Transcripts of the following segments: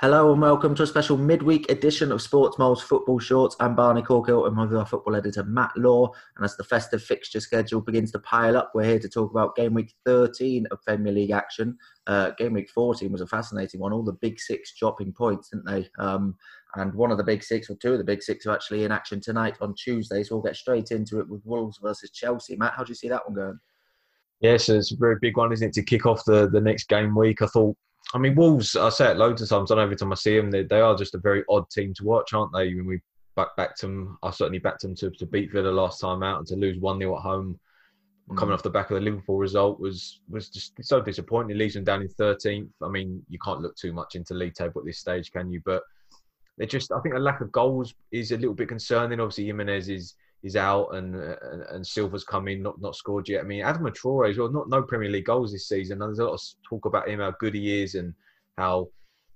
Hello and welcome to a special midweek edition of Sports Mole's Football Shorts. I'm Barney Corkhill and with our football editor Matt Law. And as the festive fixture schedule begins to pile up, we're here to talk about game week 13 of Premier League action. Uh, game week 14 was a fascinating one. All the big six dropping points, didn't they? Um, and one of the big six, or two of the big six, are actually in action tonight on Tuesday. So we'll get straight into it with Wolves versus Chelsea. Matt, how do you see that one going? Yes, it's a very big one, isn't it, to kick off the, the next game week? I thought I mean, Wolves. I say it loads of times. I know every time I see them, they, they are just a very odd team to watch, aren't they? When we back backed them, I certainly backed them to, to beat Villa last time out and to lose one 0 at home, mm. coming off the back of the Liverpool result was was just so disappointing. It leaves them down in thirteenth. I mean, you can't look too much into league table at this stage, can you? But they just, I think, a lack of goals is a little bit concerning. Obviously, Jimenez is is out and, and, and Silva's come in, not not scored yet. I mean, Adam Traore as well, not no Premier League goals this season. And there's a lot of talk about him, how good he is, and how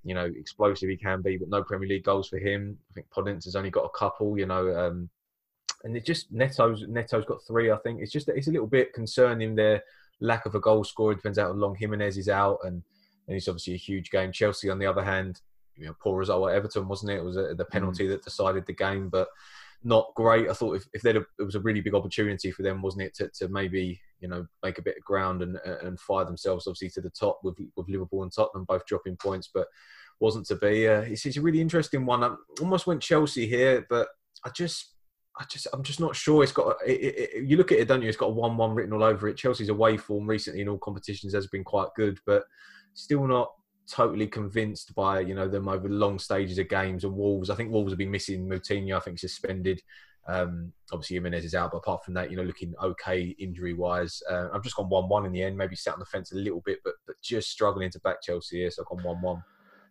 you know explosive he can be, but no Premier League goals for him. I think Podence has only got a couple, you know, um, and it just Neto's Neto's got three. I think it's just it's a little bit concerning their lack of a goal scorer. It depends how long Jimenez is out, and and it's obviously a huge game. Chelsea, on the other hand, you know, poor result at Everton, wasn't it? It was a, the penalty mm. that decided the game, but not great. I thought if, if it was a really big opportunity for them, wasn't it, to, to maybe you know make a bit of ground and and fire themselves obviously to the top with with Liverpool and Tottenham both dropping points, but wasn't to be. Uh, it's, it's a really interesting one. I almost went Chelsea here, but I just. I just, I'm just not sure. It's got. It, it, it, you look at it, don't you? It's got a one-one written all over it. Chelsea's away form recently in all competitions has been quite good, but still not totally convinced by you know them over long stages of games and Wolves. I think Wolves have been missing Moutinho. I think suspended. Um, obviously Jimenez is out, but apart from that, you know, looking okay injury wise. Uh, I've just gone one-one in the end. Maybe sat on the fence a little bit, but but just struggling to back Chelsea here. So I've gone one-one.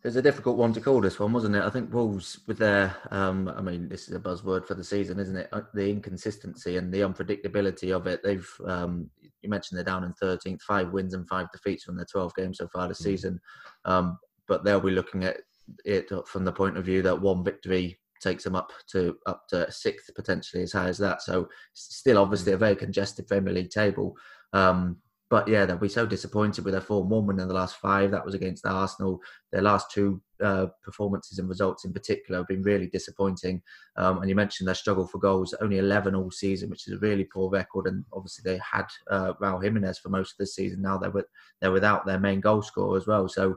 It's a difficult one to call this one, wasn't it? I think Wolves, with their, um, I mean, this is a buzzword for the season, isn't it? Uh, the inconsistency and the unpredictability of it. They've, um, you mentioned they're down in 13th, five wins and five defeats from their 12 games so far this mm. season. Um, but they'll be looking at it from the point of view that one victory takes them up to up to sixth, potentially as high as that. So still, obviously, a very congested Premier League table. Um, but yeah, they'll be so disappointed with their form. One win in the last five, that was against Arsenal. Their last two uh, performances and results in particular have been really disappointing. Um, and you mentioned their struggle for goals, only 11 all season, which is a really poor record. And obviously they had uh, Raul Jimenez for most of the season. Now they're, with, they're without their main goal scorer as well. So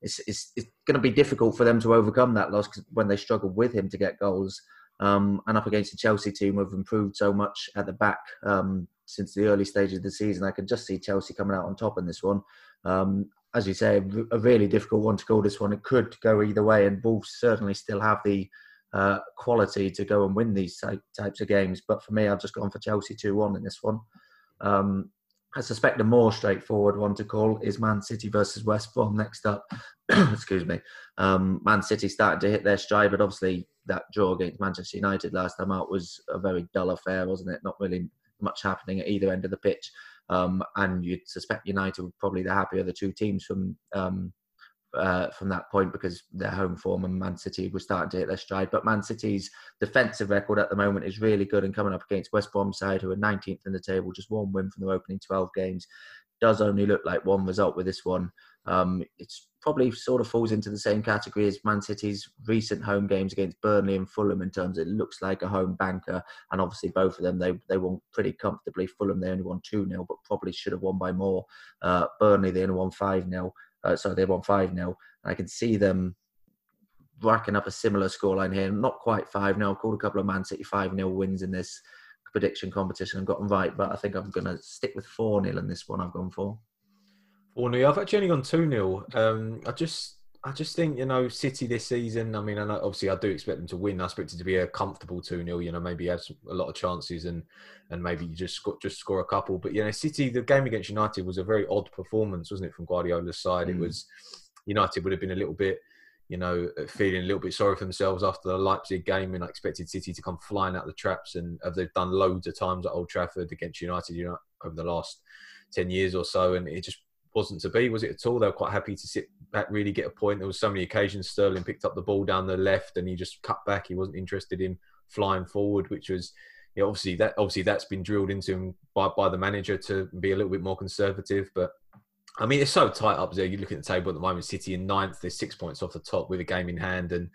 it's, it's, it's going to be difficult for them to overcome that loss when they struggle with him to get goals. Um, and up against the Chelsea team, who've improved so much at the back um, since the early stages of the season. I can just see Chelsea coming out on top in this one. Um, as you say, a really difficult one to call this one. It could go either way, and Wolves certainly still have the uh, quality to go and win these types of games. But for me, I've just gone for Chelsea 2 1 in this one. Um, I suspect a more straightforward one to call is Man City versus West Brom next up. Excuse me. Um, Man City started to hit their stride, but obviously that draw against Manchester United last time out was a very dull affair, wasn't it? Not really much happening at either end of the pitch. Um, and you'd suspect United were probably the happier of the two teams from um, uh, from that point because their home form and Man City was starting to hit their stride. But Man City's defensive record at the moment is really good and coming up against West Brom side, who are 19th in the table, just one win from their opening 12 games. Does only look like one result with this one. Um, it's probably sort of falls into the same category as Man City's recent home games against Burnley and Fulham in terms it looks like a home banker. And obviously, both of them, they, they won pretty comfortably. Fulham, they only won 2 0, but probably should have won by more. Uh, Burnley, they only won 5 0. Uh, sorry, they won 5 0. I can see them racking up a similar scoreline here. Not quite 5 0. Called a couple of Man City 5 0 wins in this prediction competition and got them right, but I think I'm going to stick with 4 0 in this one I've gone for. 0 I've actually only gone two 0 um, I just, I just think you know City this season. I mean, I know, obviously I do expect them to win. I expect it to be a comfortable two 0 You know, maybe has a lot of chances and and maybe you just score, just score a couple. But you know, City the game against United was a very odd performance, wasn't it, from Guardiola's side? Mm. It was United would have been a little bit you know, feeling a little bit sorry for themselves after the Leipzig game and I expected City to come flying out the traps and have they've done loads of times at Old Trafford against United, you know, over the last 10 years or so. And it just wasn't to be, was it at all? They were quite happy to sit back, really get a point. There was so many occasions Sterling picked up the ball down the left and he just cut back. He wasn't interested in flying forward, which was, you know, obviously that obviously that's been drilled into him by, by the manager to be a little bit more conservative. But I mean, it's so tight up there. You look at the table at the moment. City in ninth. They're six points off the top with a game in hand, and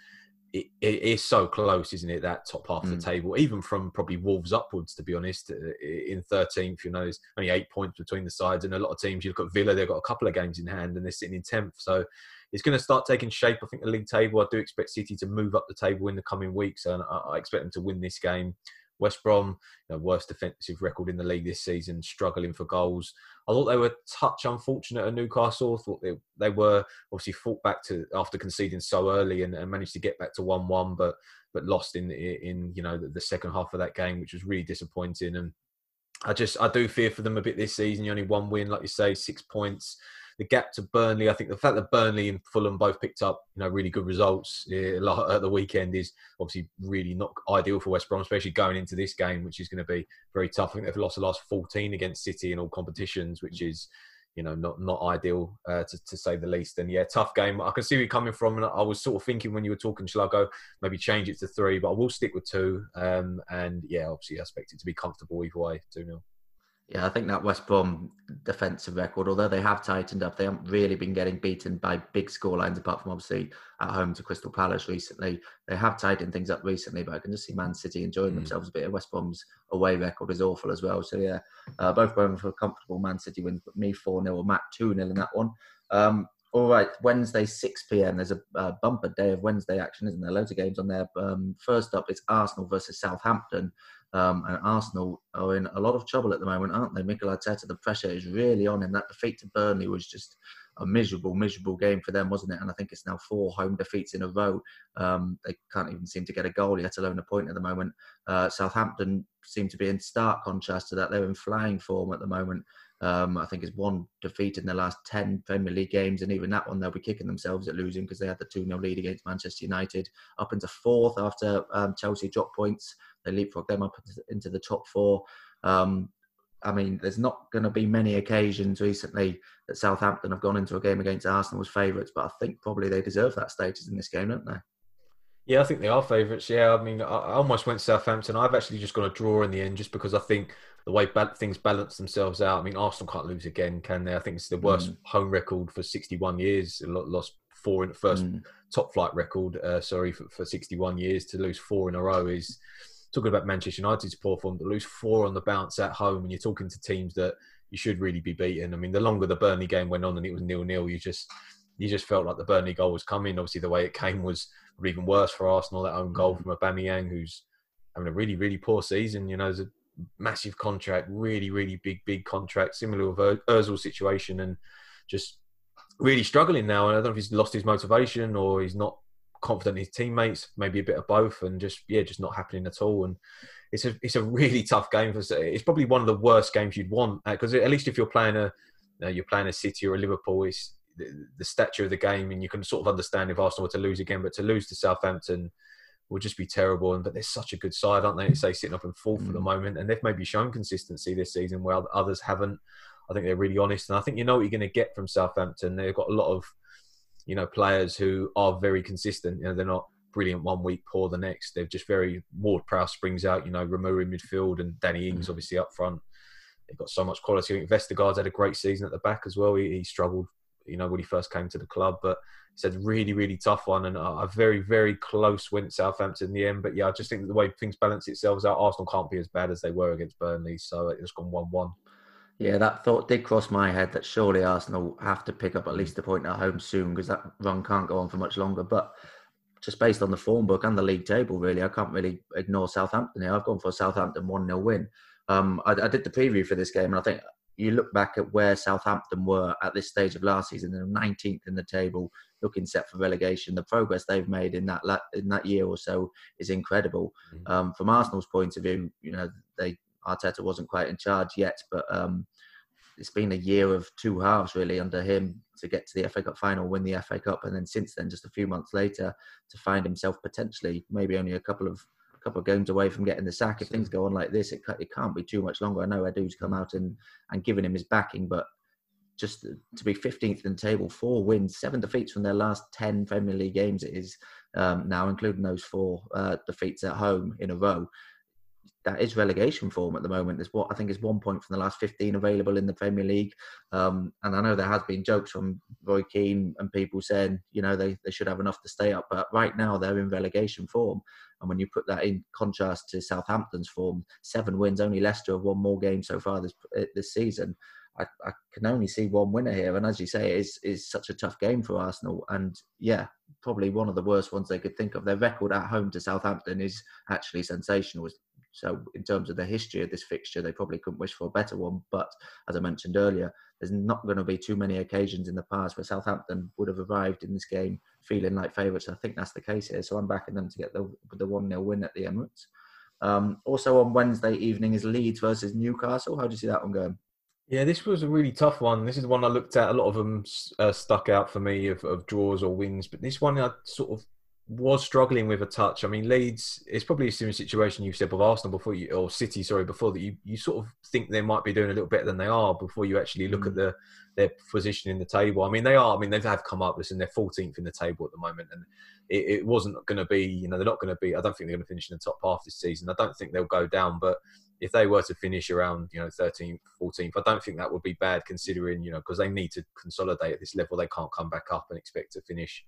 it, it is so close, isn't it? That top half mm. of the mm. table, even from probably Wolves upwards, to be honest. Uh, in thirteenth, you know, there's only eight points between the sides, and a lot of teams. You look at Villa; they've got a couple of games in hand, and they're sitting in tenth. So it's going to start taking shape. I think the league table. I do expect City to move up the table in the coming weeks, and I expect them to win this game. West Brom, you know, worst defensive record in the league this season, struggling for goals. I thought they were touch unfortunate at Newcastle. I thought they, they were obviously fought back to after conceding so early and, and managed to get back to one one, but but lost in in you know the, the, second half of that game, which was really disappointing. And I just I do fear for them a bit this season. You only one win, like you say, six points the gap to Burnley. I think the fact that Burnley and Fulham both picked up, you know, really good results at the weekend is obviously really not ideal for West Brom, especially going into this game, which is going to be very tough. I think they've lost the last 14 against City in all competitions, which is you know, not not ideal uh, to, to say the least. And yeah, tough game. I can see where you're coming from, and I was sort of thinking when you were talking, shall I go maybe change it to three? But I will stick with two. Um, and yeah, obviously I expect it to be comfortable either way, two 0 yeah, I think that West Brom defensive record, although they have tightened up, they haven't really been getting beaten by big scorelines, apart from obviously at home to Crystal Palace recently. They have tightened things up recently, but I can just see Man City enjoying mm. themselves a bit. West Brom's away record is awful as well. So yeah, uh, both going for a comfortable Man City wins, but me 4 0 or Matt 2 0 in that one. Um, all right, Wednesday, 6 p.m. There's a, a, bumper day of Wednesday action, isn't there? Loads of games on there. Um, first up, it's Arsenal versus Southampton. Um, and Arsenal are in a lot of trouble at the moment, aren't they? Mikel Arteta, the pressure is really on him. That defeat to Burnley was just a miserable, miserable game for them, wasn't it? And I think it's now four home defeats in a row. Um, they can't even seem to get a goal, let alone a point at the moment. Uh, Southampton seem to be in stark contrast to that. They're in flying form at the moment. Um, I think it's one defeat in the last 10 Premier League games, and even that one they'll be kicking themselves at losing because they had the 2 0 lead against Manchester United up into fourth after um, Chelsea dropped points. They leapfrog them up into the top four. Um, I mean, there's not going to be many occasions recently that Southampton have gone into a game against Arsenal as favourites, but I think probably they deserve that status in this game, don't they? Yeah, I think they are favourites. Yeah, I mean, I almost went Southampton. I've actually just got a draw in the end just because I think the way things balance themselves out. I mean, Arsenal can't lose again, can they? I think it's the worst mm. home record for 61 years. Lost four in the first mm. top flight record. Uh, sorry for, for 61 years to lose four in a row is talking about Manchester United's poor form. To lose four on the bounce at home, and you're talking to teams that you should really be beating. I mean, the longer the Burnley game went on and it was nil nil, you just you just felt like the Burnley goal was coming. Obviously, the way it came was even worse for Arsenal. That own goal mm. from Aubameyang, who's having a really really poor season. You know, there's a massive contract, really, really big, big contract, similar with Ozil's situation, and just really struggling now. And I don't know if he's lost his motivation or he's not confident in his teammates, maybe a bit of both, and just yeah, just not happening at all. And it's a it's a really tough game for. It's probably one of the worst games you'd want because uh, at least if you're playing a you know, you're playing a City or a Liverpool, it's the, the stature of the game, and you can sort of understand if Arsenal were to lose again, but to lose to Southampton will just be terrible. And but they're such a good side, aren't they? Say sitting up in fourth mm. at the mm. moment, and they've maybe shown consistency this season where others haven't. I think they're really honest, and I think you know what you're going to get from Southampton. They've got a lot of, you know, players who are very consistent. You know, they're not brilliant one week, poor the next. They're just very Ward Prowse springs out. You know, Romeu in midfield and Danny Ings mm. obviously up front. They've got so much quality. I think Vestergaard's had a great season at the back as well. He, he struggled, you know, when he first came to the club, but it's a really, really tough one and a very, very close win at Southampton in the end. But yeah, I just think the way things balance itself out, Arsenal can't be as bad as they were against Burnley. So it's gone 1 1. Yeah, that thought did cross my head that surely Arsenal have to pick up at least a point at home soon because that run can't go on for much longer. But just based on the form book and the league table, really, I can't really ignore Southampton here. I've gone for a Southampton 1 0 win. Um, I, I, did the preview for this game, and I think you look back at where Southampton were at this stage of last season, they're 19th in the table, looking set for relegation. The progress they've made in that in that year or so is incredible. Mm-hmm. Um, from Arsenal's point of view, you know they Arteta wasn't quite in charge yet, but um, it's been a year of two halves really under him to get to the FA Cup final, win the FA Cup, and then since then, just a few months later, to find himself potentially maybe only a couple of couple of games away from getting the sack. If things go on like this, it, it can't be too much longer. I know Edu's come out and, and given him his backing, but just to be 15th in the table, four wins, seven defeats from their last 10 Premier League games, it is um, now, including those four uh, defeats at home in a row. That is relegation form at the moment. There's what I think is one point from the last 15 available in the Premier League. Um, and I know there has been jokes from Roy Keane and people saying, you know, they, they should have enough to stay up. But right now they're in relegation form. And when you put that in contrast to Southampton's form, seven wins, only Leicester have won more games so far this this season. I, I, can only see one winner here, and as you say, it is is such a tough game for Arsenal. And yeah, probably one of the worst ones they could think of. Their record at home to Southampton is actually sensational. So in terms of the history of this fixture, they probably couldn't wish for a better one. But as I mentioned earlier, there's not going to be too many occasions in the past where Southampton would have arrived in this game feeling like favourites. I think that's the case here. So I'm backing them to get the the one 0 win at the Emirates. Um, also on Wednesday evening is Leeds versus Newcastle. How do you see that one going? Yeah, this was a really tough one. This is the one I looked at. A lot of them uh, stuck out for me of, of draws or wins, but this one I sort of was struggling with a touch. I mean, Leeds is probably a similar situation you've said with Arsenal before you, or City, sorry, before that you, you sort of think they might be doing a little better than they are before you actually look mm. at the their position in the table. I mean, they are. I mean, they have come up. Listen, they're 14th in the table at the moment, and it, it wasn't going to be. You know, they're not going to be. I don't think they're going to finish in the top half this season. I don't think they'll go down, but if they were to finish around, you know, 13th, 14th, I don't think that would be bad considering, you know, because they need to consolidate at this level. They can't come back up and expect to finish,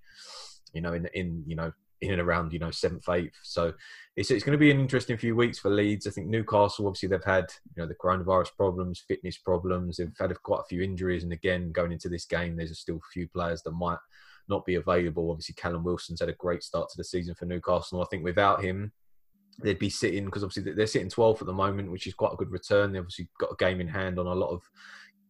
you know, in in you know in and around you know seventh, eighth. So it's it's going to be an interesting few weeks for Leeds. I think Newcastle obviously they've had you know the coronavirus problems, fitness problems. They've had quite a few injuries, and again going into this game, there's still a few players that might not be available. Obviously, Callum Wilson's had a great start to the season for Newcastle. I think without him, they'd be sitting because obviously they're sitting 12th at the moment, which is quite a good return. They've obviously got a game in hand on a lot of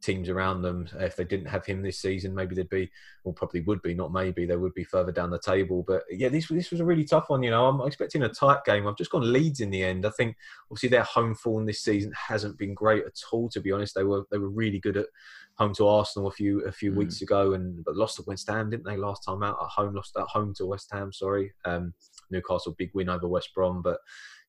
teams around them. If they didn't have him this season, maybe they'd be, or probably would be, not maybe, they would be further down the table. But yeah, this this was a really tough one. You know, I'm expecting a tight game. I've just gone Leeds in the end. I think obviously their home form this season hasn't been great at all. To be honest, they were they were really good at home to Arsenal a few a few mm. weeks ago, and but lost to West Ham, didn't they? Last time out at home, lost at home to West Ham. Sorry, um, Newcastle big win over West Brom, but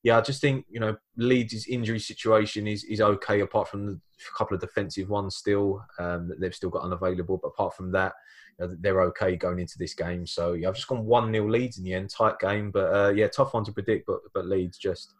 yeah, I just think you know Leeds' injury situation is is okay apart from the couple of defensive ones still um, that they've still got unavailable. But apart from that, you know, they're okay going into this game. So yeah, I've just gone one 0 Leeds in the end, tight game, but uh, yeah, tough one to predict. But but Leeds just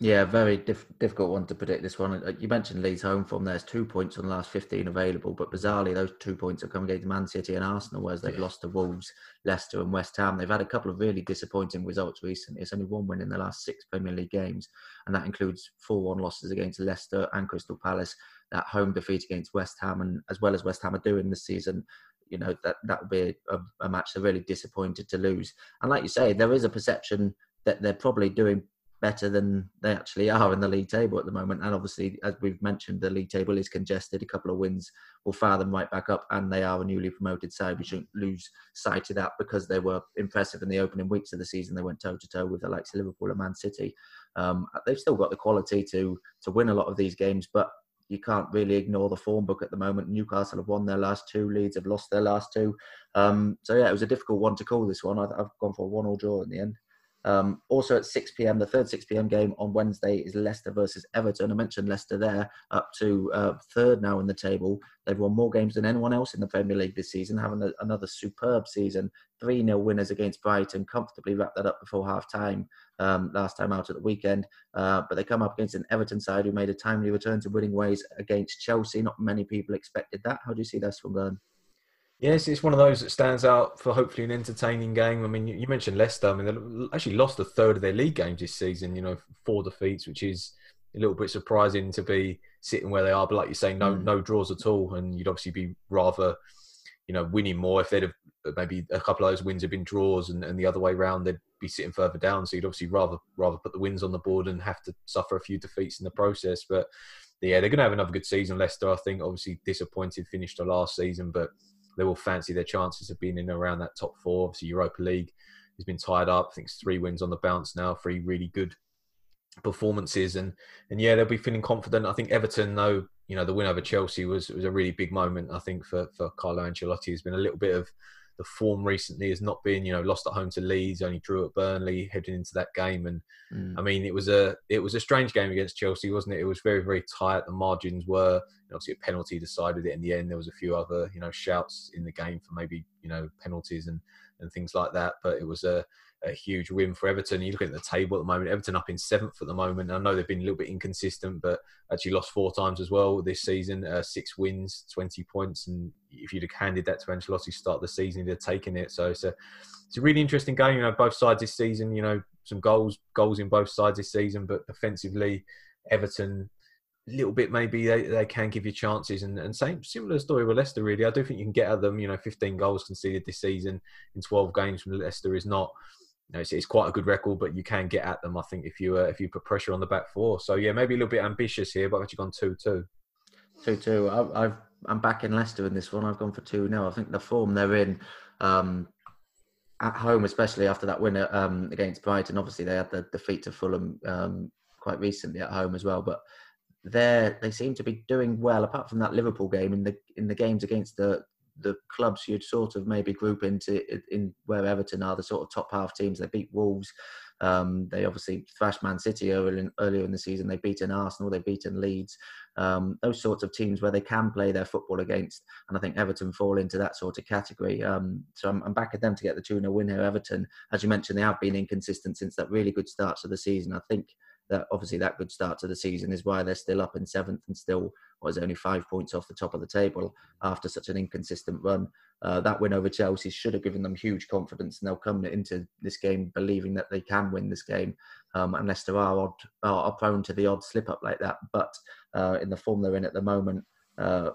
yeah, very diff- difficult one to predict this one. Uh, you mentioned Leeds home form. There's two points on the last 15 available, but bizarrely, those two points have come against Man City and Arsenal, whereas they've yeah. lost to Wolves, Leicester, and West Ham. They've had a couple of really disappointing results recently. It's only one win in the last six Premier League games, and that includes 4 1 losses against Leicester and Crystal Palace. That home defeat against West Ham, and as well as West Ham are doing this season, you know that that would be a, a match they're really disappointed to lose. And like you say, there is a perception that they're probably doing better than they actually are in the league table at the moment. And obviously, as we've mentioned, the league table is congested. A couple of wins will fire them right back up, and they are a newly promoted side. We shouldn't lose sight of that because they were impressive in the opening weeks of the season. They went toe to toe with the likes of Liverpool and Man City. Um, they've still got the quality to to win a lot of these games, but you can't really ignore the form book at the moment. Newcastle have won their last two, Leeds have lost their last two. Um, so yeah, it was a difficult one to call this one. I've, I've gone for a one-all draw in the end. Um, also at 6 p.m., the third 6 p.m. game on Wednesday is Leicester versus Everton. I mentioned Leicester there, up to uh, third now in the table. They've won more games than anyone else in the Premier League this season, having a, another superb season. 3 0 winners against Brighton, comfortably wrapped that up before half time um, last time out at the weekend. Uh, but they come up against an Everton side who made a timely return to winning ways against Chelsea. Not many people expected that. How do you see this one going? Yes, it's one of those that stands out for hopefully an entertaining game. I mean, you mentioned Leicester. I mean, they actually lost a third of their league games this season. You know, four defeats, which is a little bit surprising to be sitting where they are. But like you say, no mm. no draws at all, and you'd obviously be rather, you know, winning more if they'd have maybe a couple of those wins have been draws, and, and the other way around they'd be sitting further down. So you'd obviously rather rather put the wins on the board and have to suffer a few defeats in the process. But yeah, they're going to have another good season. Leicester, I think, obviously disappointed finish to last season, but they will fancy their chances of being in around that top four. Obviously, Europa League has been tied up. I think it's three wins on the bounce now, three really good performances, and and yeah, they'll be feeling confident. I think Everton, though, you know, the win over Chelsea was was a really big moment. I think for for Carlo Ancelotti, has been a little bit of the form recently has not been, you know, lost at home to Leeds, only drew at Burnley, heading into that game. And mm. I mean, it was a it was a strange game against Chelsea, wasn't it? It was very very tight. The margins were obviously a penalty decided it in the end. There was a few other you know shouts in the game for maybe you know penalties and and things like that. But it was a, a huge win for Everton. You look at the table at the moment, Everton up in seventh at the moment. I know they've been a little bit inconsistent, but actually lost four times as well this season. Uh, six wins, 20 points. And if you'd have handed that to Ancelotti start the season, he'd have taken it. So it's a, it's a really interesting game. You know, both sides this season, you know, some goals, goals in both sides this season, but defensively, Everton little bit maybe they, they can give you chances and, and same similar story with Leicester really. I do think you can get at them you know 15 goals conceded this season in 12 games from Leicester is not you know, it's, it's, quite a good record but you can get at them I think if you uh, if you put pressure on the back four. So yeah maybe a little bit ambitious here but I've actually gone 2-2 2-2 I've, I'm back in Leicester in this one. I've gone for 2 now I think the form they're in um, at home especially after that win um, against Brighton obviously they had the defeat to Fulham um, quite recently at home as well but they they seem to be doing well. Apart from that Liverpool game, in the in the games against the the clubs you'd sort of maybe group into in where Everton are the sort of top half teams. They beat Wolves. Um, they obviously thrashed Man City earlier in, earlier in the season. They've beaten Arsenal. They've beaten Leeds. Um, those sorts of teams where they can play their football against. And I think Everton fall into that sort of category. Um, so I'm, I'm, back at them to get the 2 0 win here. Everton, as you mentioned, they have been inconsistent since that really good start to the season. I think that obviously that good start to the season is why they're still up in seventh and still was only five points off the top of the table after such an inconsistent run. Uh, that win over Chelsea should have given them huge confidence, and they'll come into this game believing that they can win this game, um, unless there are odd are prone to the odd slip up like that. But uh, in the form they're in at the moment, uh,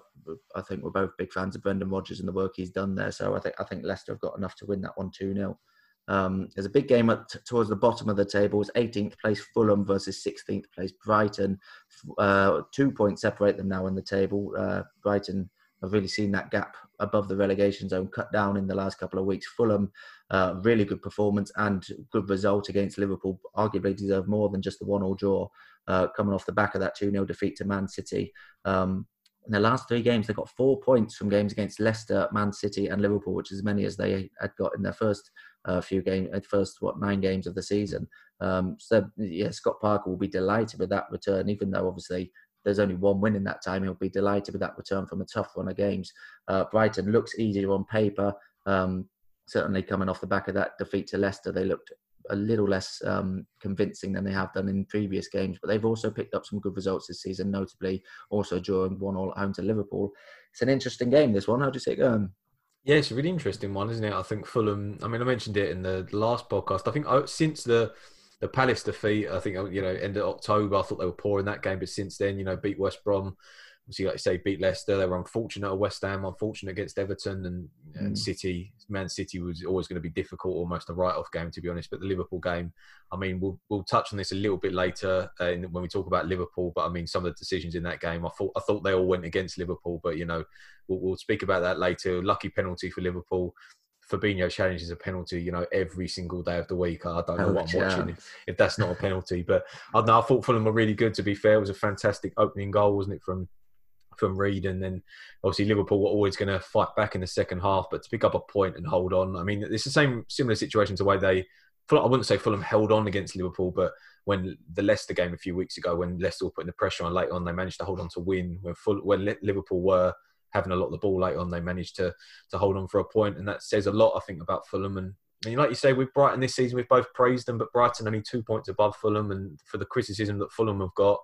I think we're both big fans of Brendan Rodgers and the work he's done there. So I think I think Leicester have got enough to win that one two 0 um, there's a big game at, towards the bottom of the table. It's 18th place Fulham versus 16th place Brighton. Uh, two points separate them now in the table. Uh, Brighton have really seen that gap above the relegation zone cut down in the last couple of weeks. Fulham, uh, really good performance and good result against Liverpool. Arguably deserve more than just the one-all draw, uh, coming off the back of that 2-0 defeat to Man City. Um, in the last three games, they got four points from games against Leicester, Man City, and Liverpool, which is as many as they had got in their first a few games, uh, first what nine games of the season. Um, so yeah, Scott Parker will be delighted with that return, even though obviously there's only one win in that time. He'll be delighted with that return from a tough run of games. Uh, Brighton looks easier on paper. Um, certainly coming off the back of that defeat to Leicester, they looked a little less um, convincing than they have done in previous games. But they've also picked up some good results this season, notably also drawing one all at home to Liverpool. It's an interesting game. This one. How do you see it going? Yeah, it's a really interesting one, isn't it? I think Fulham. I mean, I mentioned it in the last podcast. I think oh, since the the Palace defeat, I think you know, end of October, I thought they were poor in that game, but since then, you know, beat West Brom, obviously, like you say, beat Leicester. They were unfortunate at West Ham, unfortunate against Everton and, mm. and City. Man City was always going to be difficult, almost a write-off game, to be honest. But the Liverpool game, I mean, we'll we'll touch on this a little bit later uh, in, when we talk about Liverpool. But I mean, some of the decisions in that game, I thought I thought they all went against Liverpool. But you know, we'll, we'll speak about that later. Lucky penalty for Liverpool. Fabinho challenges a penalty, you know, every single day of the week. I don't know what I'm watching if, if, that's not a penalty. But I, know, I thought Fulham were really good. To be fair, it was a fantastic opening goal, wasn't it, from from Reed, and then obviously Liverpool were always going to fight back in the second half, but to pick up a point and hold on. I mean, it's the same similar situation to the way they. I wouldn't say Fulham held on against Liverpool, but when the Leicester game a few weeks ago, when Leicester were putting the pressure on late on, they managed to hold on to win. When full, when Liverpool were having a lot of the ball late on, they managed to to hold on for a point, and that says a lot, I think, about Fulham. And, and like you say, with Brighton this season, we've both praised them, but Brighton only two points above Fulham, and for the criticism that Fulham have got,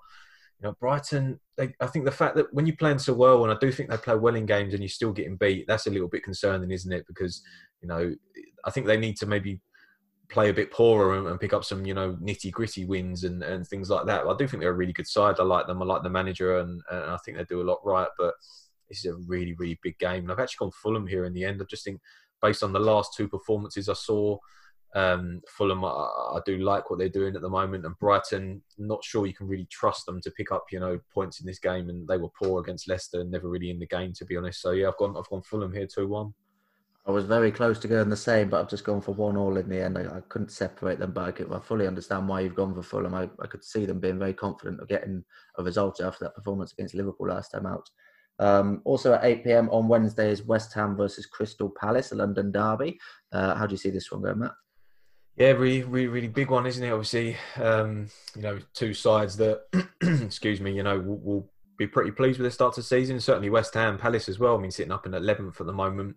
you know, Brighton, they, I think the fact that when you play so well, and I do think they play well in games and you're still getting beat, that's a little bit concerning, isn't it? Because, you know, I think they need to maybe play a bit poorer and, and pick up some, you know, nitty gritty wins and, and things like that. I do think they're a really good side. I like them. I like the manager and, and I think they do a lot right. But this is a really, really big game. And I've actually gone Fulham here in the end. I just think based on the last two performances I saw, um, Fulham, I, I, do like what they're doing at the moment, and Brighton, not sure you can really trust them to pick up, you know, points in this game. And they were poor against Leicester, and never really in the game, to be honest. So yeah, I've gone, I've gone Fulham here two one. I was very close to going the same, but I've just gone for one all in the end. I, I couldn't separate them, but I, could, I, fully understand why you've gone for Fulham. I, I, could see them being very confident of getting a result after that performance against Liverpool last time out. Um, also at 8 pm on Wednesday is West Ham versus Crystal Palace, a London derby. Uh, how do you see this one going, Matt? Yeah, really, really, really big one, isn't it? Obviously, um, you know, two sides that, excuse me, you know, will, will, be pretty pleased with the start of the season. Certainly, West Ham, Palace as well. I mean, sitting up in 11th at the moment.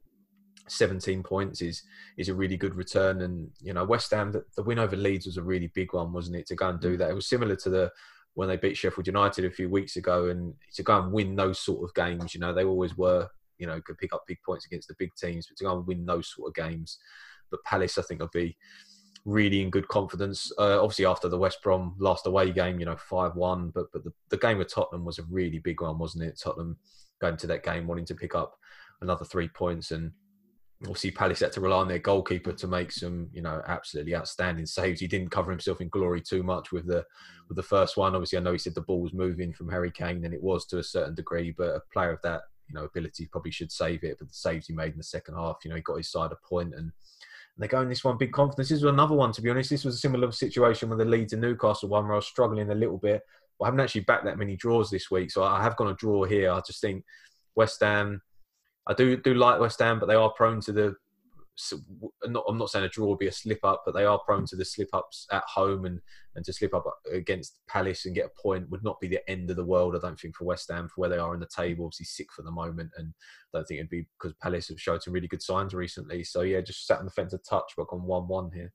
17 points is is a really good return. And you know, West Ham, the, the, win over Leeds was a really big one, wasn't it? To go and do mm. that, it was similar to the when they beat Sheffield United a few weeks ago, and to go and win those sort of games. You know, they always were, you know, could pick up big points against the big teams, but to go and win those sort of games. But Palace, I think, will be really in good confidence. Uh, obviously, after the West Brom last away game, you know, five one, but but the, the game with Tottenham was a really big one, wasn't it? Tottenham going to that game wanting to pick up another three points and obviously Palace had to rely on their goalkeeper to make some, you know, absolutely outstanding saves. He didn't cover himself in glory too much with the with the first one. Obviously, I know he said the ball was moving from Harry Kane, and it was to a certain degree. But a player of that, you know, ability probably should save it. But the saves he made in the second half, you know, he got his side a point, and, they're going this one big confidence. This was another one, to be honest. This was a similar situation with the Leeds and Newcastle one where I was struggling a little bit. Well, I haven't actually backed that many draws this week, so I have gone a draw here. I just think West Ham. I do do like West Ham, but they are prone to the not, I'm not saying a draw will be a slip up, but they are prone to the slip ups at home and, and to slip up against Palace and get a point would not be the end of the world, I don't think, for West Ham, for where they are in the table. Obviously, sick for the moment, and I don't think it'd be because Palace have showed some really good signs recently. So, yeah, just sat on the fence a touch, but gone 1 1 here.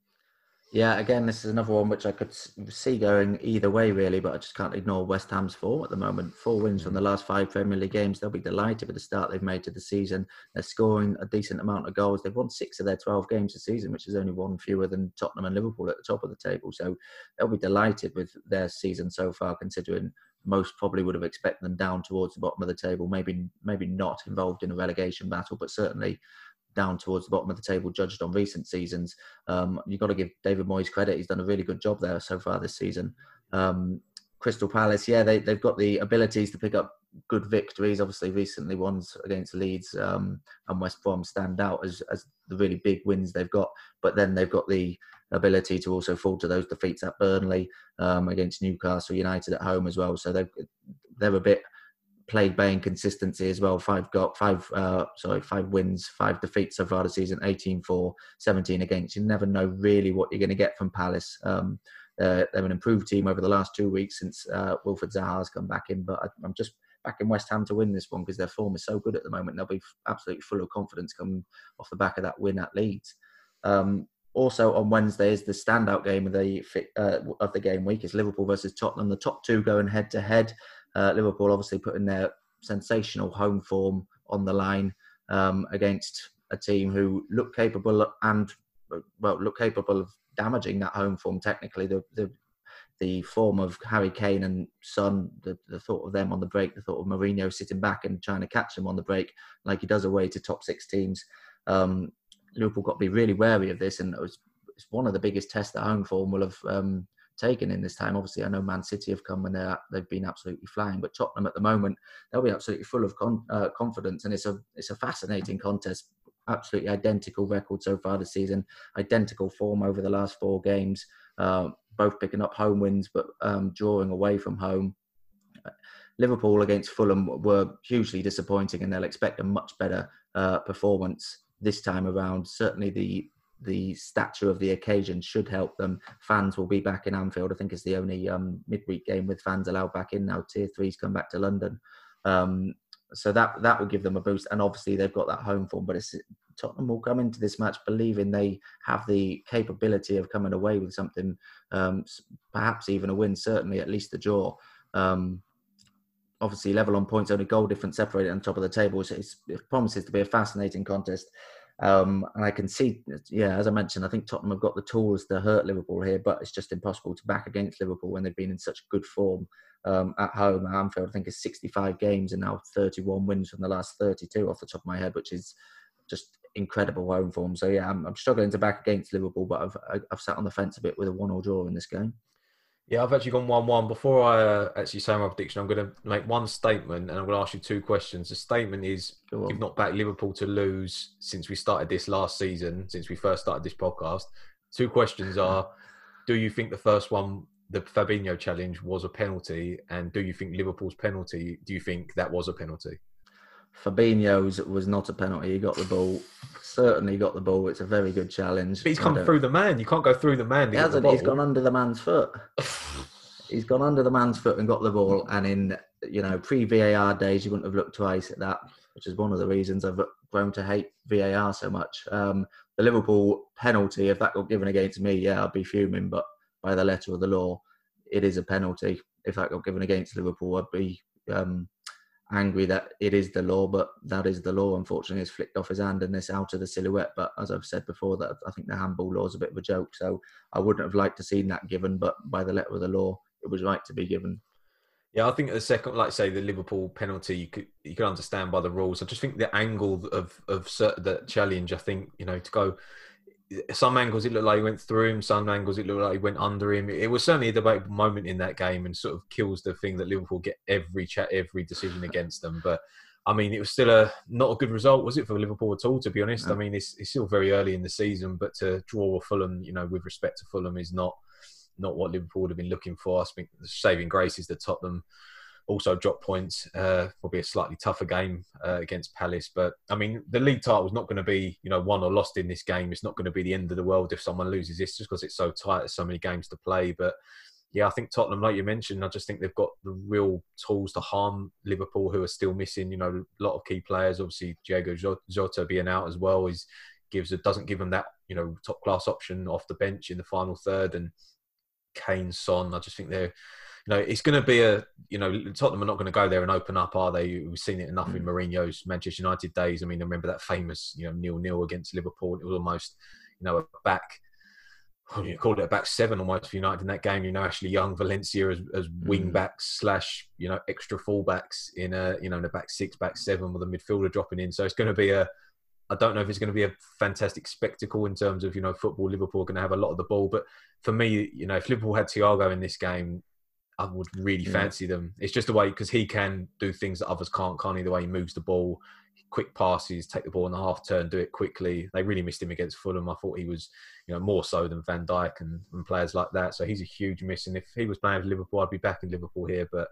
Yeah, again, this is another one which I could see going either way, really, but I just can't ignore West Ham's form at the moment. Four wins from the mm. last five Premier League games. They'll be delighted with the start they've made to the season. They're scoring a decent amount of goals. They've won six of their 12 games this season, which is only one fewer than Tottenham and Liverpool at the top of the table. So they'll be delighted with their season so far, considering most probably would have expected them down towards the bottom of the table. Maybe, maybe not involved in a relegation battle, but certainly down towards the bottom of the table, judged on recent seasons. Um, you've got to give David Moyes credit; he's done a really good job there so far this season. Um, Crystal Palace, yeah, they, they've got the abilities to pick up good victories. Obviously, recently ones against Leeds um, and West Brom stand out as, as the really big wins they've got. But then they've got the ability to also fall to those defeats at Burnley, um, against Newcastle United at home as well. So they're they're a bit plagued by inconsistency as well. Five got five, uh, sorry, five wins, five defeats so far this season. 18 for 17 against. You never know really what you're going to get from Palace. Um, uh, they're an improved team over the last two weeks since uh, Zaha has come back in, but I, I'm just back in West Ham to win this one because their form is so good at the moment. They'll be absolutely full of confidence coming off the back of that win at Leeds. Um, also on Wednesday is the standout game of the uh, of the game week is Liverpool versus Tottenham. The top two going head to head. Uh, Liverpool obviously putting their sensational home form on the line um, against a team who look capable and well look capable of damaging that home form. Technically, the the, the form of Harry Kane and Son, the, the thought of them on the break, the thought of Mourinho sitting back and trying to catch them on the break like he does away to top six teams. Um, Liverpool got to be really wary of this, and it was it's one of the biggest tests that home form will have um, taken in this time. Obviously, I know Man City have come and they're, they've been absolutely flying, but Tottenham at the moment they'll be absolutely full of con, uh, confidence, and it's a it's a fascinating contest. Absolutely identical record so far this season, identical form over the last four games. Uh, both picking up home wins, but um, drawing away from home. Liverpool against Fulham were hugely disappointing, and they'll expect a much better uh, performance this time around. Certainly, the the stature of the occasion should help them. Fans will be back in Anfield. I think it's the only um, midweek game with fans allowed back in now. Tier three's come back to London, um, so that that will give them a boost. And obviously they've got that home form. But it's, Tottenham will come into this match believing they have the capability of coming away with something, um, perhaps even a win. Certainly at least a draw. Um, obviously level on points, only goal difference separated on top of the table. So it promises to be a fascinating contest. Um, and I can see, yeah, as I mentioned, I think Tottenham have got the tools to hurt Liverpool here, but it's just impossible to back against Liverpool when they've been in such good form um, at home. At Anfield, I think it's 65 games and now 31 wins from the last 32 off the top of my head, which is just incredible home form. So yeah, I'm, I'm struggling to back against Liverpool, but I've I've sat on the fence a bit with a one-all draw in this game. Yeah, I've actually gone one-one. Before I uh, actually say my prediction, I'm going to make one statement, and I'm going to ask you two questions. The statement is: You've not backed Liverpool to lose since we started this last season, since we first started this podcast. Two questions are: Do you think the first one, the Fabinho challenge, was a penalty, and do you think Liverpool's penalty? Do you think that was a penalty? Fabinho's was not a penalty. He got the ball. Certainly got the ball. It's a very good challenge. But he's come through the man. You can't go through the man. He hasn't. He's gone under the man's foot. he's gone under the man's foot and got the ball. And in you know pre VAR days, you wouldn't have looked twice at that. which is one of the reasons I've grown to hate VAR so much. Um, the Liverpool penalty, if that got given against me, yeah, I'd be fuming. But by the letter of the law, it is a penalty. If that got given against Liverpool, I'd be um, angry that it is the law, but that is the law. Unfortunately, it's flicked off his hand and it's out of the silhouette. But as I've said before, that I think the handball law is a bit of a joke. So I wouldn't have liked to seen that given, but by the letter of the law, it was right to be given. Yeah, I think the second, like say, the Liverpool penalty, you could you could understand by the rules. I just think the angle of of the challenge. I think you know to go some angles it looked like he went through him, some angles it looked like he went under him. It was certainly a debatable moment in that game and sort of kills the thing that Liverpool get every chat, every decision against them. But I mean, it was still a not a good result, was it for Liverpool at all? To be honest, I mean, it's, it's still very early in the season, but to draw a Fulham, you know, with respect to Fulham, is not not what Liverpool would have been looking for. I think the saving grace is that Tottenham also drop points. Uh, will be a slightly tougher game uh, against Palace, but I mean the league title is not going to be you know won or lost in this game. It's not going to be the end of the world if someone loses this, just because it's so tight. There's so many games to play, but. Yeah, I think Tottenham, like you mentioned, I just think they've got the real tools to harm Liverpool, who are still missing. You know, a lot of key players. Obviously, Diogo Jota being out as well is gives doesn't give them that you know top class option off the bench in the final third. And Kane, Son, I just think they're know, it's going to be a, you know, Tottenham are not going to go there and open up, are they? We've seen it enough mm. in Mourinho's Manchester United days. I mean, I remember that famous, you know, nil-nil against Liverpool. It was almost, you know, a back, you called it a back seven almost for United in that game. You know, Ashley Young, Valencia as, as mm. wing backs slash, you know, extra fullbacks in a, you know, in a back six, back seven with a midfielder dropping in. So it's going to be a, I don't know if it's going to be a fantastic spectacle in terms of you know football. Liverpool are going to have a lot of the ball, but for me, you know, if Liverpool had Thiago in this game, I would really fancy them. It's just the way because he can do things that others can't. Can't he? The way he moves the ball, quick passes, take the ball in the half turn, do it quickly. They really missed him against Fulham. I thought he was, you know, more so than Van Dijk and, and players like that. So he's a huge miss. And if he was playing for Liverpool, I'd be back in Liverpool here. But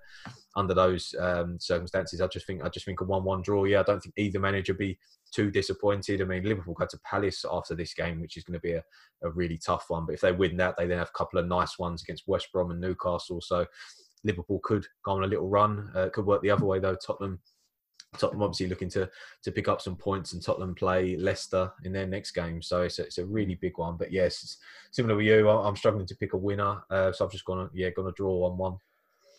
under those um, circumstances, I just think I just think a one-one draw. Yeah, I don't think either manager be too disappointed. I mean, Liverpool go to Palace after this game, which is going to be a, a really tough one. But if they win that, they then have a couple of nice ones against West Brom and Newcastle. So Liverpool could go on a little run. Uh, could work the other way though. Tottenham, Tottenham obviously looking to to pick up some points, and Tottenham play Leicester in their next game. So it's a, it's a really big one. But yes, similar to you, I'm struggling to pick a winner. Uh, so I've just gone yeah, going to draw on one.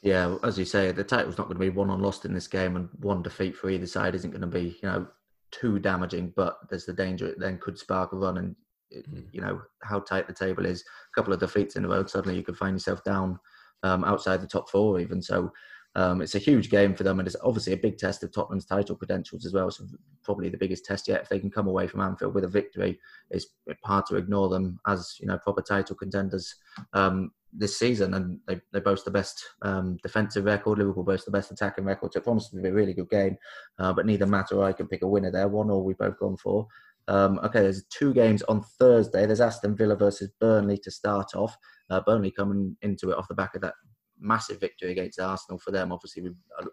Yeah, as you say, the title's not going to be won or lost in this game, and one defeat for either side isn't going to be you know too damaging, but there's the danger it then could spark a run. And mm. you know how tight the table is. A couple of defeats in a row, suddenly you could find yourself down um, outside the top four, even. So um, it's a huge game for them, and it's obviously a big test of Tottenham's title credentials as well. So probably the biggest test yet. If they can come away from Anfield with a victory, it's hard to ignore them as you know proper title contenders um, this season. And they, they boast the best um, defensive record. Liverpool boast the best attacking record. So it promises to be a really good game. Uh, but neither Matt or I can pick a winner there. One or we've both gone for. Um, okay, there's two games on Thursday. There's Aston Villa versus Burnley to start off. Uh, Burnley coming into it off the back of that massive victory against Arsenal for them. Obviously,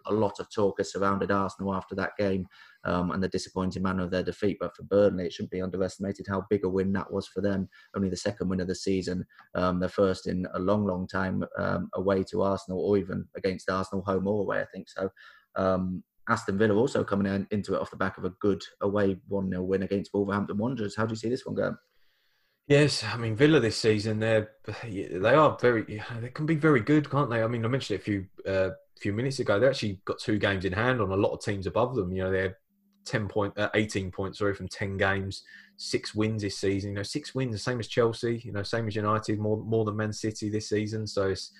a, lot of talk has surrounded Arsenal after that game um, and the disappointing manner of their defeat. But for Burnley, it shouldn't be underestimated how big a win that was for them. Only the second win of the season, um, their first in a long, long time um, away to Arsenal, or even against Arsenal, home or away. I think so. Um, Aston Villa also coming in, into it off the back of a good away 1 0 win against Wolverhampton Wanderers. How do you see this one going? Yes, I mean Villa this season they're they are very they can be very good, can't they? I mean I mentioned it a few uh, few minutes ago. They actually got two games in hand on a lot of teams above them. You know they're ten point, uh, eighteen points sorry from ten games, six wins this season. You know six wins, same as Chelsea. You know same as United, more more than Man City this season. So it's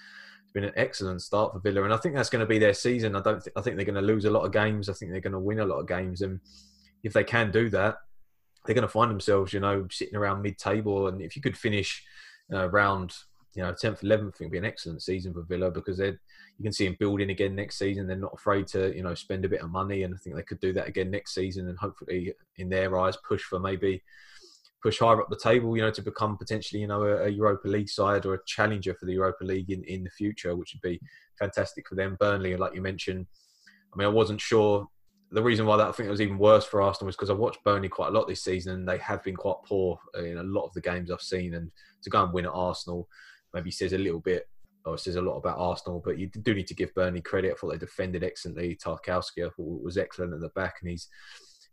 it's been an excellent start for Villa, and I think that's going to be their season. I don't. Th- I think they're going to lose a lot of games. I think they're going to win a lot of games, and if they can do that, they're going to find themselves, you know, sitting around mid-table. And if you could finish uh, around, you know, tenth, eleventh, it would be an excellent season for Villa because they you can see them building again next season. They're not afraid to, you know, spend a bit of money, and I think they could do that again next season, and hopefully, in their eyes, push for maybe push higher up the table, you know, to become potentially, you know, a, a, Europa League side or a challenger for the Europa League in, in the future, which would be fantastic for them. Burnley, like you mentioned, I mean, I wasn't sure. The reason why that I think it was even worse for Arsenal was because I watched Burnley quite a lot this season and they have been quite poor in a lot of the games I've seen. And to go and win at Arsenal maybe says a little bit or says a lot about Arsenal, but you do need to give Burnley credit. I thought they defended excellently. Tarkowski, I thought was excellent at the back, and he's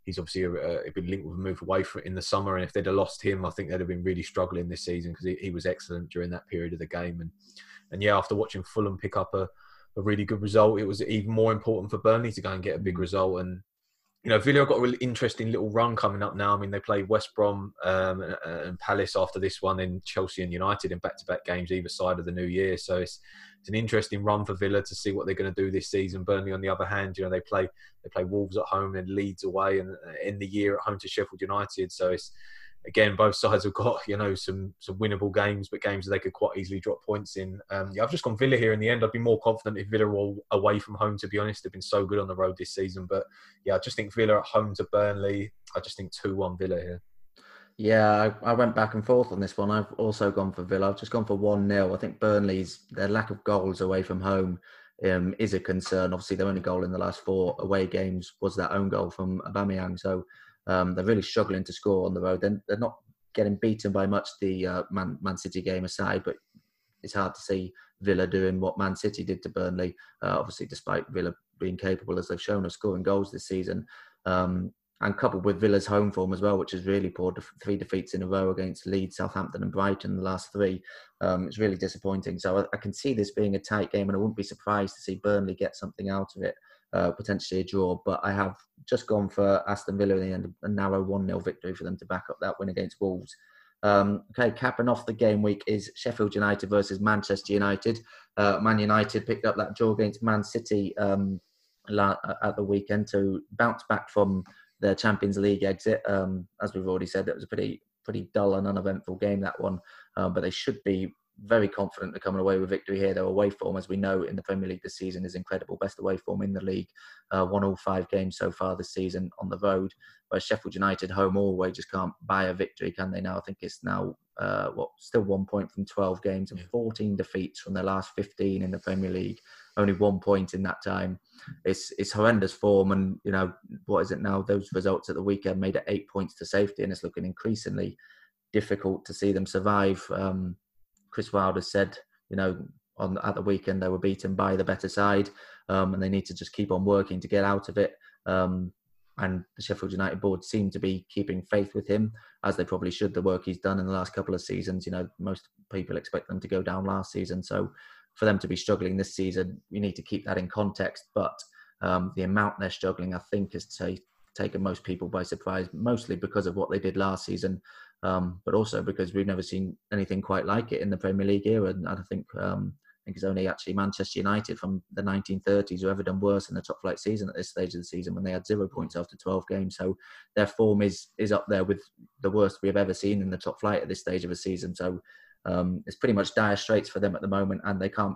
he's obviously uh, been linked with a move away from in the summer. And if they'd have lost him, I think they'd have been really struggling this season because he, he, was excellent during that period of the game. And and yeah, after watching Fulham pick up a, a really good result, it was even more important for Burnley to go and get a big mm. result. And you know, Villa got a really interesting little run coming up now. I mean, they play West Brom um, and, and, Palace after this one, then Chelsea and United in back-to-back games either side of the new year. So it's it's an interesting run for Villa to see what they're going to do this season. Burnley, on the other hand, you know, they play they play Wolves at home and Leeds away, and in the year at home to Sheffield United. So it's again, both sides have got you know some some winnable games, but games that they could quite easily drop points in. Um, yeah, I've just gone Villa here in the end. I'd be more confident if Villa were away from home. To be honest, they've been so good on the road this season. But yeah, I just think Villa at home to Burnley. I just think two one Villa here. Yeah, I, I, went back and forth on this one. I've also gone for Villa. I've just gone for one 0 I think Burnley's their lack of goals away from home um, is a concern. Obviously, their only goal in the last four away games was that own goal from Aubameyang. So um, they're really struggling to score on the road. They're, they're not getting beaten by much the uh, Man, Man City game aside, but it's hard to see Villa doing what Man City did to Burnley. Uh, obviously, despite Villa being capable, as they've shown, of scoring goals this season, um, and coupled with Villa's home form as well, which is really poor. Three defeats in a row against Leeds, Southampton, and Brighton. The last three, um, it's really disappointing. So I, I, can see this being a tight game, and I wouldn't be surprised to see Burnley get something out of it uh, potentially a draw. But I have just gone for Aston Villa in the end, a narrow 1 0 victory for them to back up that win against Wolves. Um, okay, capping off the game week is Sheffield United versus Manchester United. Uh, Man United picked up that draw against Man City um, at the weekend to bounce back from their Champions League exit. Um, as we've already said, it was a pretty pretty dull and uneventful game that one, uh, but they should be very confident of coming away with victory here. Their away form, as we know in the Premier League this season, is incredible. Best away form in the league. Uh, won all five games so far this season on the road. Whereas Sheffield United, home all away, just can't buy a victory, can they now? I think it's now, uh, what, still one point from 12 games and 14 defeats from their last 15 in the Premier League. Only one point in that time. It's it's horrendous form, and you know what is it now? Those results at the weekend made it eight points to safety, and it's looking increasingly difficult to see them survive. Um, Chris Wilder said, you know, on at the weekend they were beaten by the better side, um, and they need to just keep on working to get out of it. Um, and the Sheffield United board seem to be keeping faith with him, as they probably should. The work he's done in the last couple of seasons, you know, most people expect them to go down last season, so for them to be struggling this season, you need to keep that in context. But um, the amount they're struggling, I think, has t- taken most people by surprise, mostly because of what they did last season um, but also because we've never seen anything quite like it in the Premier League era. And I think um, I think it's only actually Manchester United from the 1930s who ever done worse in the top flight season at this stage of the season when they had zero points after 12 games. So their form is is up there with the worst we have ever seen in the top flight at this stage of a season. So um, it's pretty much dire straits for them at the moment, and they can't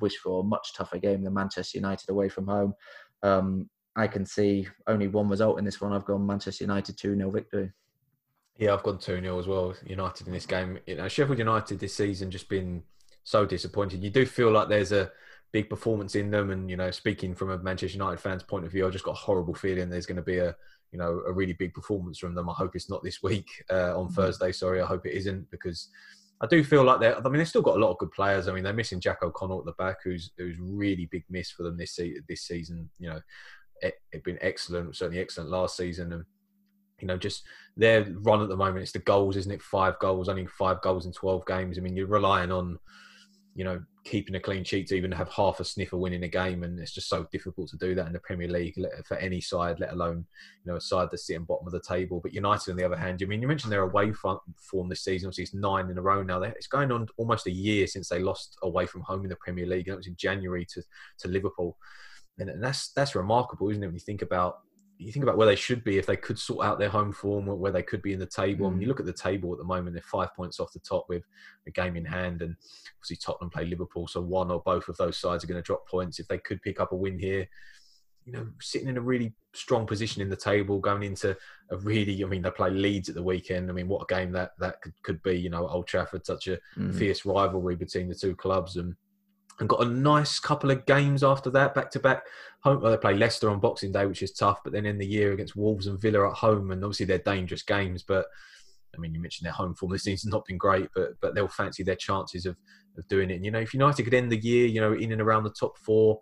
wish for a much tougher game than Manchester United away from home. Um, I can see only one result in this one. I've gone Manchester United 2 0 victory. Yeah, I've gone 2 0 as well. United in this game. You know, Sheffield United this season just been so disappointed. You do feel like there's a big performance in them. And, you know, speaking from a Manchester United fan's point of view, I've just got a horrible feeling there's going to be a, you know, a really big performance from them. I hope it's not this week uh, on mm-hmm. Thursday. Sorry, I hope it isn't because I do feel like they're. I mean, they've still got a lot of good players. I mean, they're missing Jack O'Connell at the back, who's who's really big miss for them this se- this season. You know, it, it been excellent, certainly excellent last season, and you know, just their run at the moment, it's the goals, isn't it? Five goals, only five goals in 12 games. I mean, you're relying on, you know, keeping a clean sheet to even have half a sniff of winning a game. And it's just so difficult to do that in the Premier League for any side, let alone, you know, a side that's sitting bottom of the table. But United, on the other hand, I mean, you mentioned their away form this season. Obviously, it's nine in a row now. It's going on almost a year since they lost away from home in the Premier League. And it was in January to, to Liverpool. And that's that's remarkable, isn't it? When you think about you think about where they should be if they could sort out their home form, where they could be in the table. Mm. Mean, you look at the table at the moment; they're five points off the top with a game in hand, and obviously Tottenham play Liverpool, so one or both of those sides are going to drop points. If they could pick up a win here, you know, sitting in a really strong position in the table, going into a really, I mean, they play Leeds at the weekend. I mean, what a game that that could, could be. You know, Old Trafford, such a mm. fierce rivalry between the two clubs, and and got a nice couple of games after that, back to back. Home, well, they play Leicester on Boxing Day, which is tough, but then in the year against Wolves and Villa at home, and obviously they're dangerous games. But I mean, you mentioned their home form this season's not been great, but but they'll fancy their chances of of doing it. And you know, if United could end the year, you know, in and around the top four,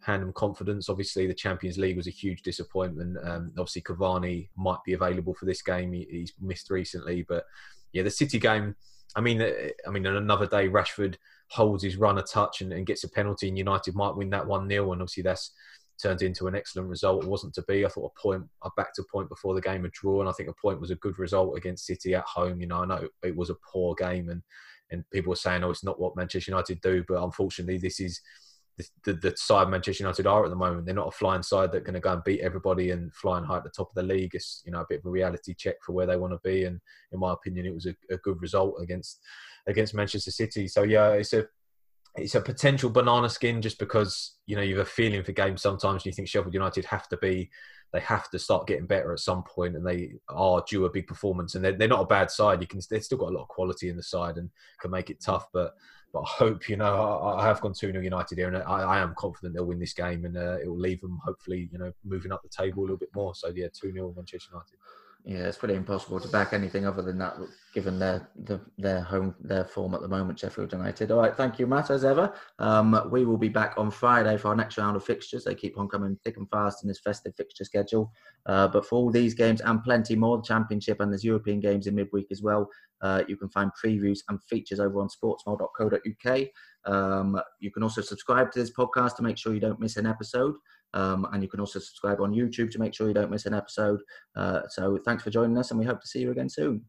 hand them confidence. Obviously, the Champions League was a huge disappointment. Um, obviously, Cavani might be available for this game. He, he's missed recently, but yeah, the City game. I mean, uh, I mean, another day, Rashford holds his run a touch and, and gets a penalty, and United might win that one 0 And obviously, that's turned into an excellent result. It wasn't to be. I thought a point, I backed a point before the game a draw, and I think a point was a good result against City at home. You know, I know it was a poor game, and and people were saying, oh, it's not what Manchester United do, but unfortunately, this is the, the, side Manchester United are at the moment. They're not a flying side that are going to go and beat everybody and flying high at the top of the league. It's you know a bit of a reality check for where they want to be, and in my opinion, it was a, a good result against against Manchester City. So yeah, it's a it's a potential banana skin just because you know you have a feeling for games sometimes you think Sheffield United have to be they have to start getting better at some point and they are due a big performance and they're, they're not a bad side you can they've still got a lot of quality in the side and can make it tough but but I hope you know I, I have gone 2 0 United here and I, I, am confident they'll win this game and uh, it will leave them hopefully you know moving up the table a little bit more. So yeah 2 0 Manchester United yeah, it's pretty impossible to back anything other than that, given their the, their home their form at the moment. Sheffield United. All right, thank you, Matt, as ever. Um, we will be back on Friday for our next round of fixtures. They keep on coming thick and fast in this festive fixture schedule. Uh, but for all these games and plenty more, the Championship and there's European games in midweek as well. Uh, you can find previews and features over on sportsmole.co.uk. Um, you can also subscribe to this podcast to make sure you don't miss an episode. Um, and you can also subscribe on YouTube to make sure you don't miss an episode. Uh, so thanks for joining us, and we hope to see you again soon.